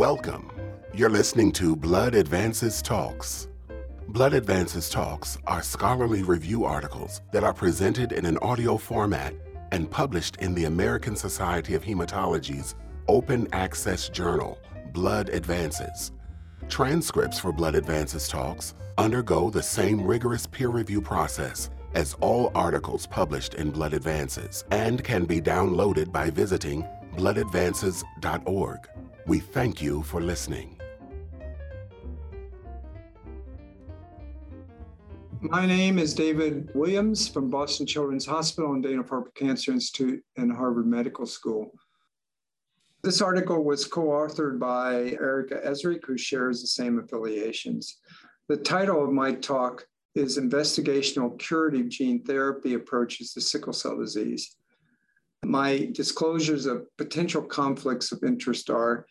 Welcome. You're listening to Blood Advances Talks. Blood Advances Talks are scholarly review articles that are presented in an audio format and published in the American Society of Hematology's open access journal, Blood Advances. Transcripts for Blood Advances Talks undergo the same rigorous peer review process as all articles published in Blood Advances and can be downloaded by visiting bloodadvances.org. We thank you for listening. My name is David Williams from Boston Children's Hospital and Dana-Farber Cancer Institute and Harvard Medical School. This article was co-authored by Erica Ezrich, who shares the same affiliations. The title of my talk is Investigational Curative Gene Therapy Approaches to Sickle Cell Disease. My disclosures of potential conflicts of interest are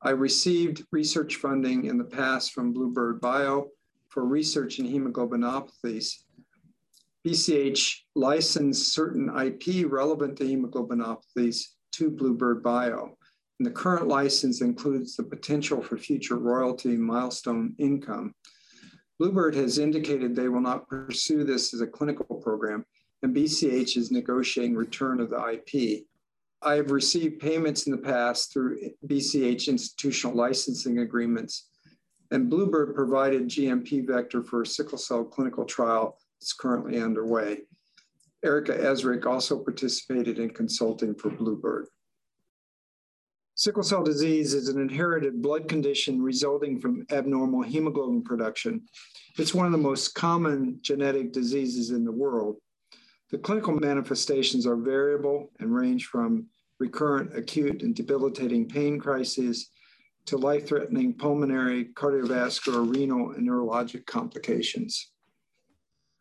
I received research funding in the past from Bluebird Bio for research in hemoglobinopathies. BCH licensed certain IP relevant to hemoglobinopathies to Bluebird Bio. And the current license includes the potential for future royalty milestone income. Bluebird has indicated they will not pursue this as a clinical program, and BCH is negotiating return of the IP. I have received payments in the past through BCH institutional licensing agreements, and Bluebird provided GMP vector for a sickle cell clinical trial that's currently underway. Erica Ezrich also participated in consulting for Bluebird. Sickle cell disease is an inherited blood condition resulting from abnormal hemoglobin production. It's one of the most common genetic diseases in the world. The clinical manifestations are variable and range from recurrent, acute, and debilitating pain crises to life threatening pulmonary, cardiovascular, renal, and neurologic complications.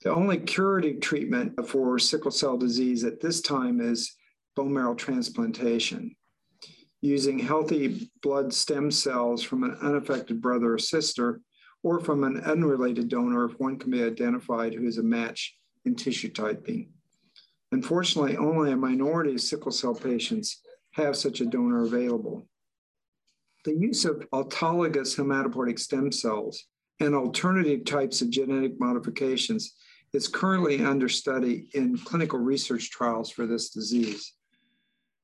The only curative treatment for sickle cell disease at this time is bone marrow transplantation. Using healthy blood stem cells from an unaffected brother or sister, or from an unrelated donor if one can be identified who is a match in tissue typing. Unfortunately, only a minority of sickle cell patients have such a donor available. The use of autologous hematopoietic stem cells and alternative types of genetic modifications is currently under study in clinical research trials for this disease.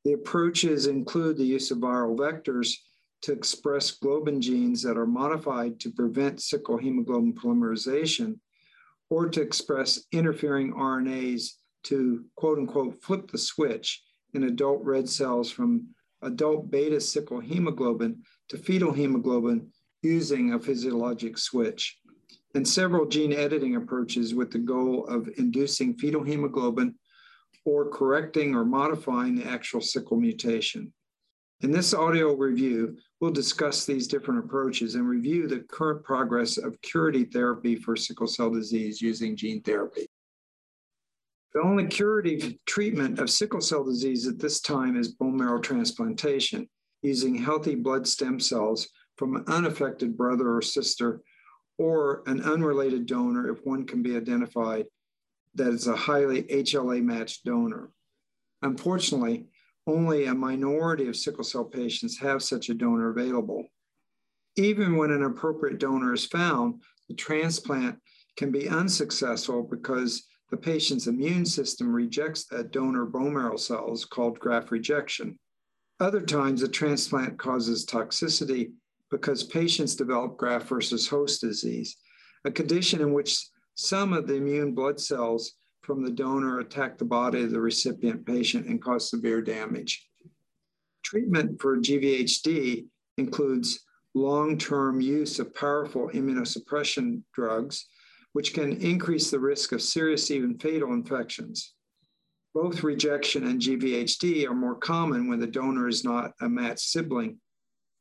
The approaches include the use of viral vectors to express globin genes that are modified to prevent sickle hemoglobin polymerization or to express interfering RNAs to quote unquote flip the switch in adult red cells from adult beta sickle hemoglobin to fetal hemoglobin using a physiologic switch, and several gene editing approaches with the goal of inducing fetal hemoglobin or correcting or modifying the actual sickle mutation. In this audio review, we'll discuss these different approaches and review the current progress of curative therapy for sickle cell disease using gene therapy. The only curative treatment of sickle cell disease at this time is bone marrow transplantation using healthy blood stem cells from an unaffected brother or sister or an unrelated donor if one can be identified that is a highly HLA matched donor. Unfortunately, only a minority of sickle cell patients have such a donor available. Even when an appropriate donor is found, the transplant can be unsuccessful because the patient's immune system rejects that donor bone marrow cells called graft rejection. Other times, a transplant causes toxicity because patients develop graft versus host disease, a condition in which some of the immune blood cells from the donor attack the body of the recipient patient and cause severe damage. Treatment for GVHD includes long term use of powerful immunosuppression drugs which can increase the risk of serious, even fatal infections. Both rejection and GVHD are more common when the donor is not a matched sibling,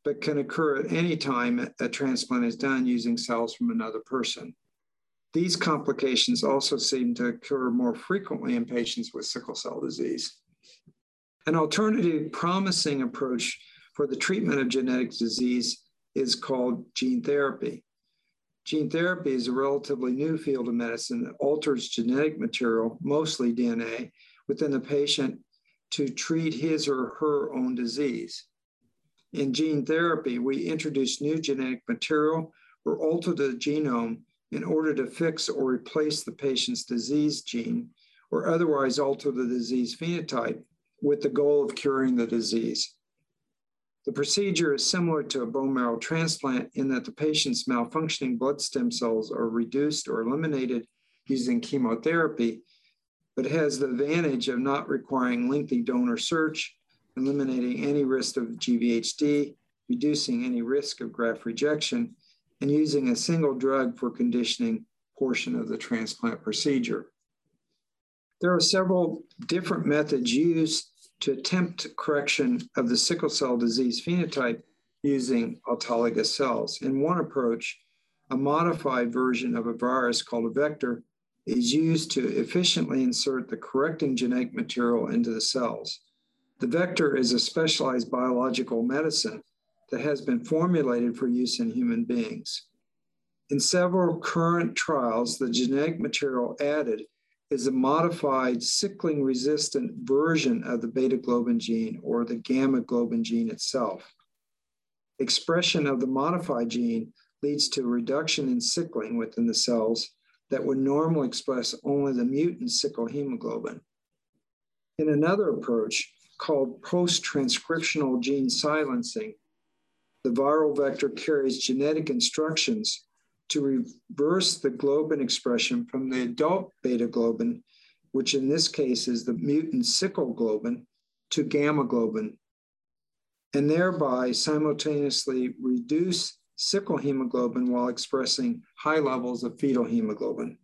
but can occur at any time a transplant is done using cells from another person. These complications also seem to occur more frequently in patients with sickle cell disease. An alternative promising approach for the treatment of genetic disease is called gene therapy. Gene therapy is a relatively new field of medicine that alters genetic material, mostly DNA, within the patient to treat his or her own disease. In gene therapy, we introduce new genetic material or alter the genome in order to fix or replace the patient's disease gene or otherwise alter the disease phenotype with the goal of curing the disease. The procedure is similar to a bone marrow transplant in that the patient's malfunctioning blood stem cells are reduced or eliminated using chemotherapy, but has the advantage of not requiring lengthy donor search, eliminating any risk of GVHD, reducing any risk of graft rejection, and using a single drug for conditioning portion of the transplant procedure. There are several different methods used to attempt correction of the sickle cell disease phenotype using autologous cells. In one approach, a modified version of a virus called a vector is used to efficiently insert the correcting genetic material into the cells. The vector is a specialized biological medicine that has been formulated for use in human beings. In several current trials, the genetic material added is a modified sickling resistant version of the beta globin gene or the gamma globin gene itself. Expression of the modified gene leads to a reduction in sickling within the cells that would normally express only the mutant sickle hemoglobin. In another approach called post transcriptional gene silencing, the viral vector carries genetic instructions to reverse the globin expression from the adult beta globin, which in this case is the mutant sickle globin, to gamma globin, and thereby simultaneously reduce sickle hemoglobin while expressing high levels of fetal hemoglobin.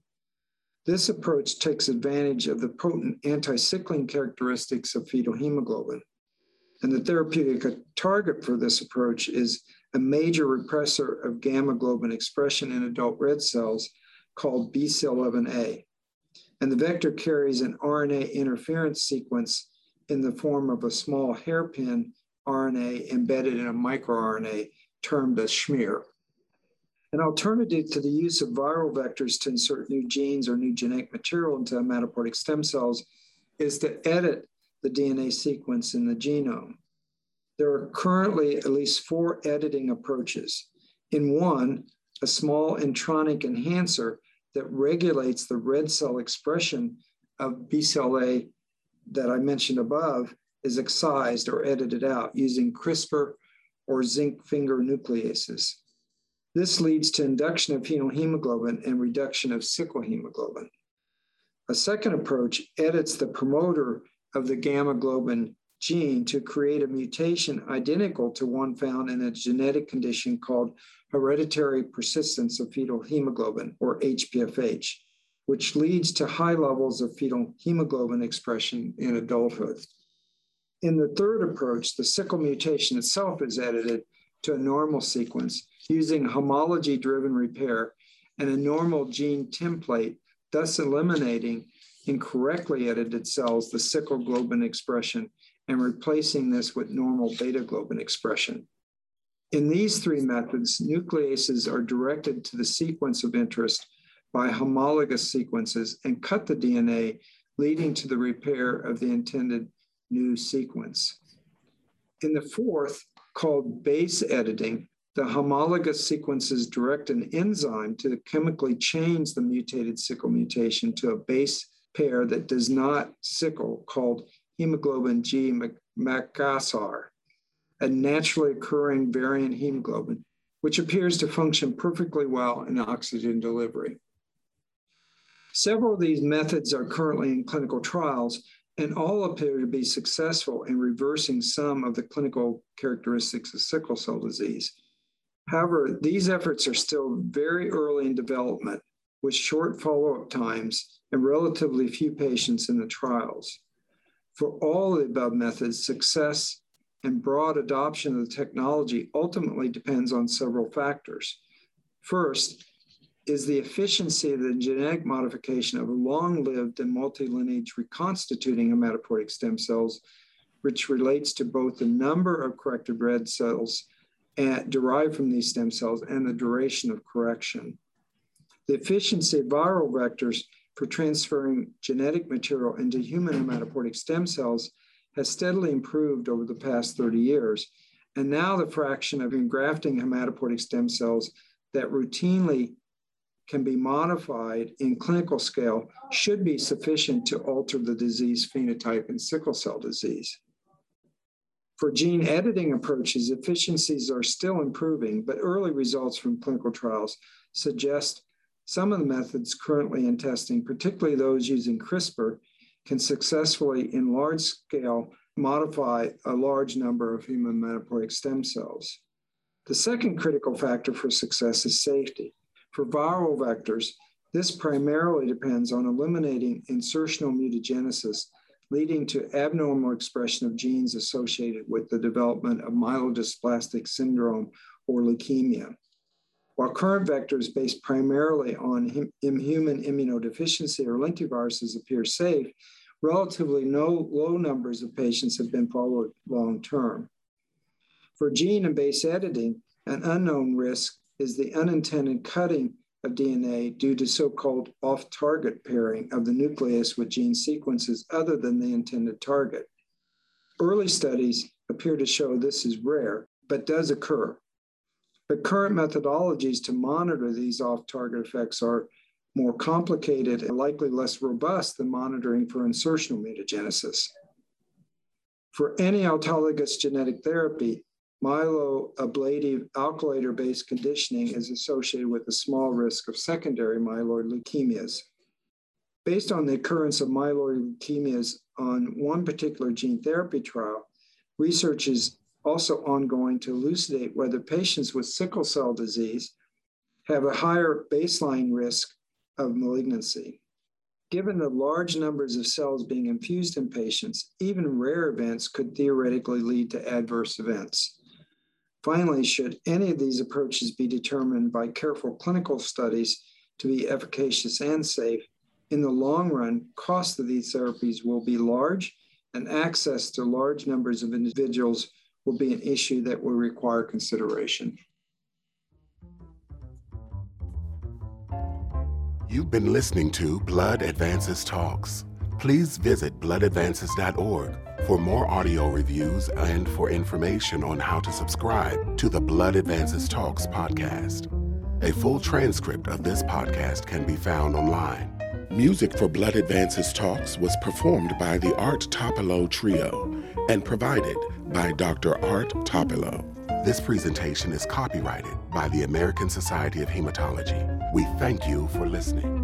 This approach takes advantage of the potent anti-sickling characteristics of fetal hemoglobin. And the therapeutic target for this approach is a major repressor of gamma globin expression in adult red cells called BCL11A. And the vector carries an RNA interference sequence in the form of a small hairpin RNA embedded in a microRNA termed a SHMEAR. An alternative to the use of viral vectors to insert new genes or new genetic material into hematopoietic stem cells is to edit the DNA sequence in the genome. There are currently at least four editing approaches. In one, a small intronic enhancer that regulates the red cell expression of BCLA that I mentioned above is excised or edited out using CRISPR or zinc finger nucleases. This leads to induction of fetal hemoglobin and reduction of sickle hemoglobin. A second approach edits the promoter of the gamma globin gene to create a mutation identical to one found in a genetic condition called hereditary persistence of fetal hemoglobin, or HPFH, which leads to high levels of fetal hemoglobin expression in adulthood. In the third approach, the sickle mutation itself is edited to a normal sequence using homology driven repair and a normal gene template, thus eliminating incorrectly edited cells the sickle globin expression and replacing this with normal beta globin expression. In these three methods, nucleases are directed to the sequence of interest by homologous sequences and cut the DNA, leading to the repair of the intended new sequence. In the fourth, called base editing, the homologous sequences direct an enzyme to chemically change the mutated sickle mutation to a base pair that does not sickle, called hemoglobin G Macassar, a naturally occurring variant hemoglobin, which appears to function perfectly well in oxygen delivery. Several of these methods are currently in clinical trials, and all appear to be successful in reversing some of the clinical characteristics of sickle cell disease. However, these efforts are still very early in development with short follow up times and relatively few patients in the trials. For all the above methods, success and broad adoption of the technology ultimately depends on several factors. First, is the efficiency of the genetic modification of long lived and multi lineage reconstituting hematopoietic stem cells, which relates to both the number of corrected red cells derived from these stem cells and the duration of correction. The efficiency of viral vectors for transferring genetic material into human hematopoietic stem cells has steadily improved over the past 30 years, And now the fraction of engrafting hematopoietic stem cells that routinely can be modified in clinical scale should be sufficient to alter the disease phenotype in sickle cell disease. For gene editing approaches, efficiencies are still improving, but early results from clinical trials suggest some of the methods currently in testing, particularly those using CRISPR, can successfully, in large scale, modify a large number of human hematopoietic stem cells. The second critical factor for success is safety. For viral vectors, this primarily depends on eliminating insertional mutagenesis, leading to abnormal expression of genes associated with the development of myelodysplastic syndrome or leukemia. While current vectors based primarily on human immunodeficiency or lentiviruses appear safe, relatively no, low numbers of patients have been followed long term. For gene and base editing, an unknown risk is the unintended cutting of DNA due to so-called off-target pairing of the nucleus with gene sequences other than the intended target. Early studies appear to show this is rare, but does occur. But current methodologies to monitor these off-target effects are more complicated and likely less robust than monitoring for insertional mutagenesis. For any autologous genetic therapy, myeloablative alkylator based conditioning is associated with a small risk of secondary myeloid leukemias. Based on the occurrence of myeloid leukemias on one particular gene therapy trial, research is also ongoing to elucidate whether patients with sickle cell disease have a higher baseline risk of malignancy. Given the large numbers of cells being infused in patients, even rare events could theoretically lead to adverse events. Finally, should any of these approaches be determined by careful clinical studies to be efficacious and safe, in the long run, cost of these therapies will be large, and access to large numbers of individuals will be an issue that will require consideration. You've been listening to Blood Advances Talks. Please visit bloodadvances.org for more audio reviews and for information on how to subscribe to the Blood Advances Talks podcast. A full transcript of this podcast can be found online. Music for Blood Advances Talks was performed by the Art Topilo Trio and provided by Dr. Art Topilo. This presentation is copyrighted by the American Society of Hematology. We thank you for listening.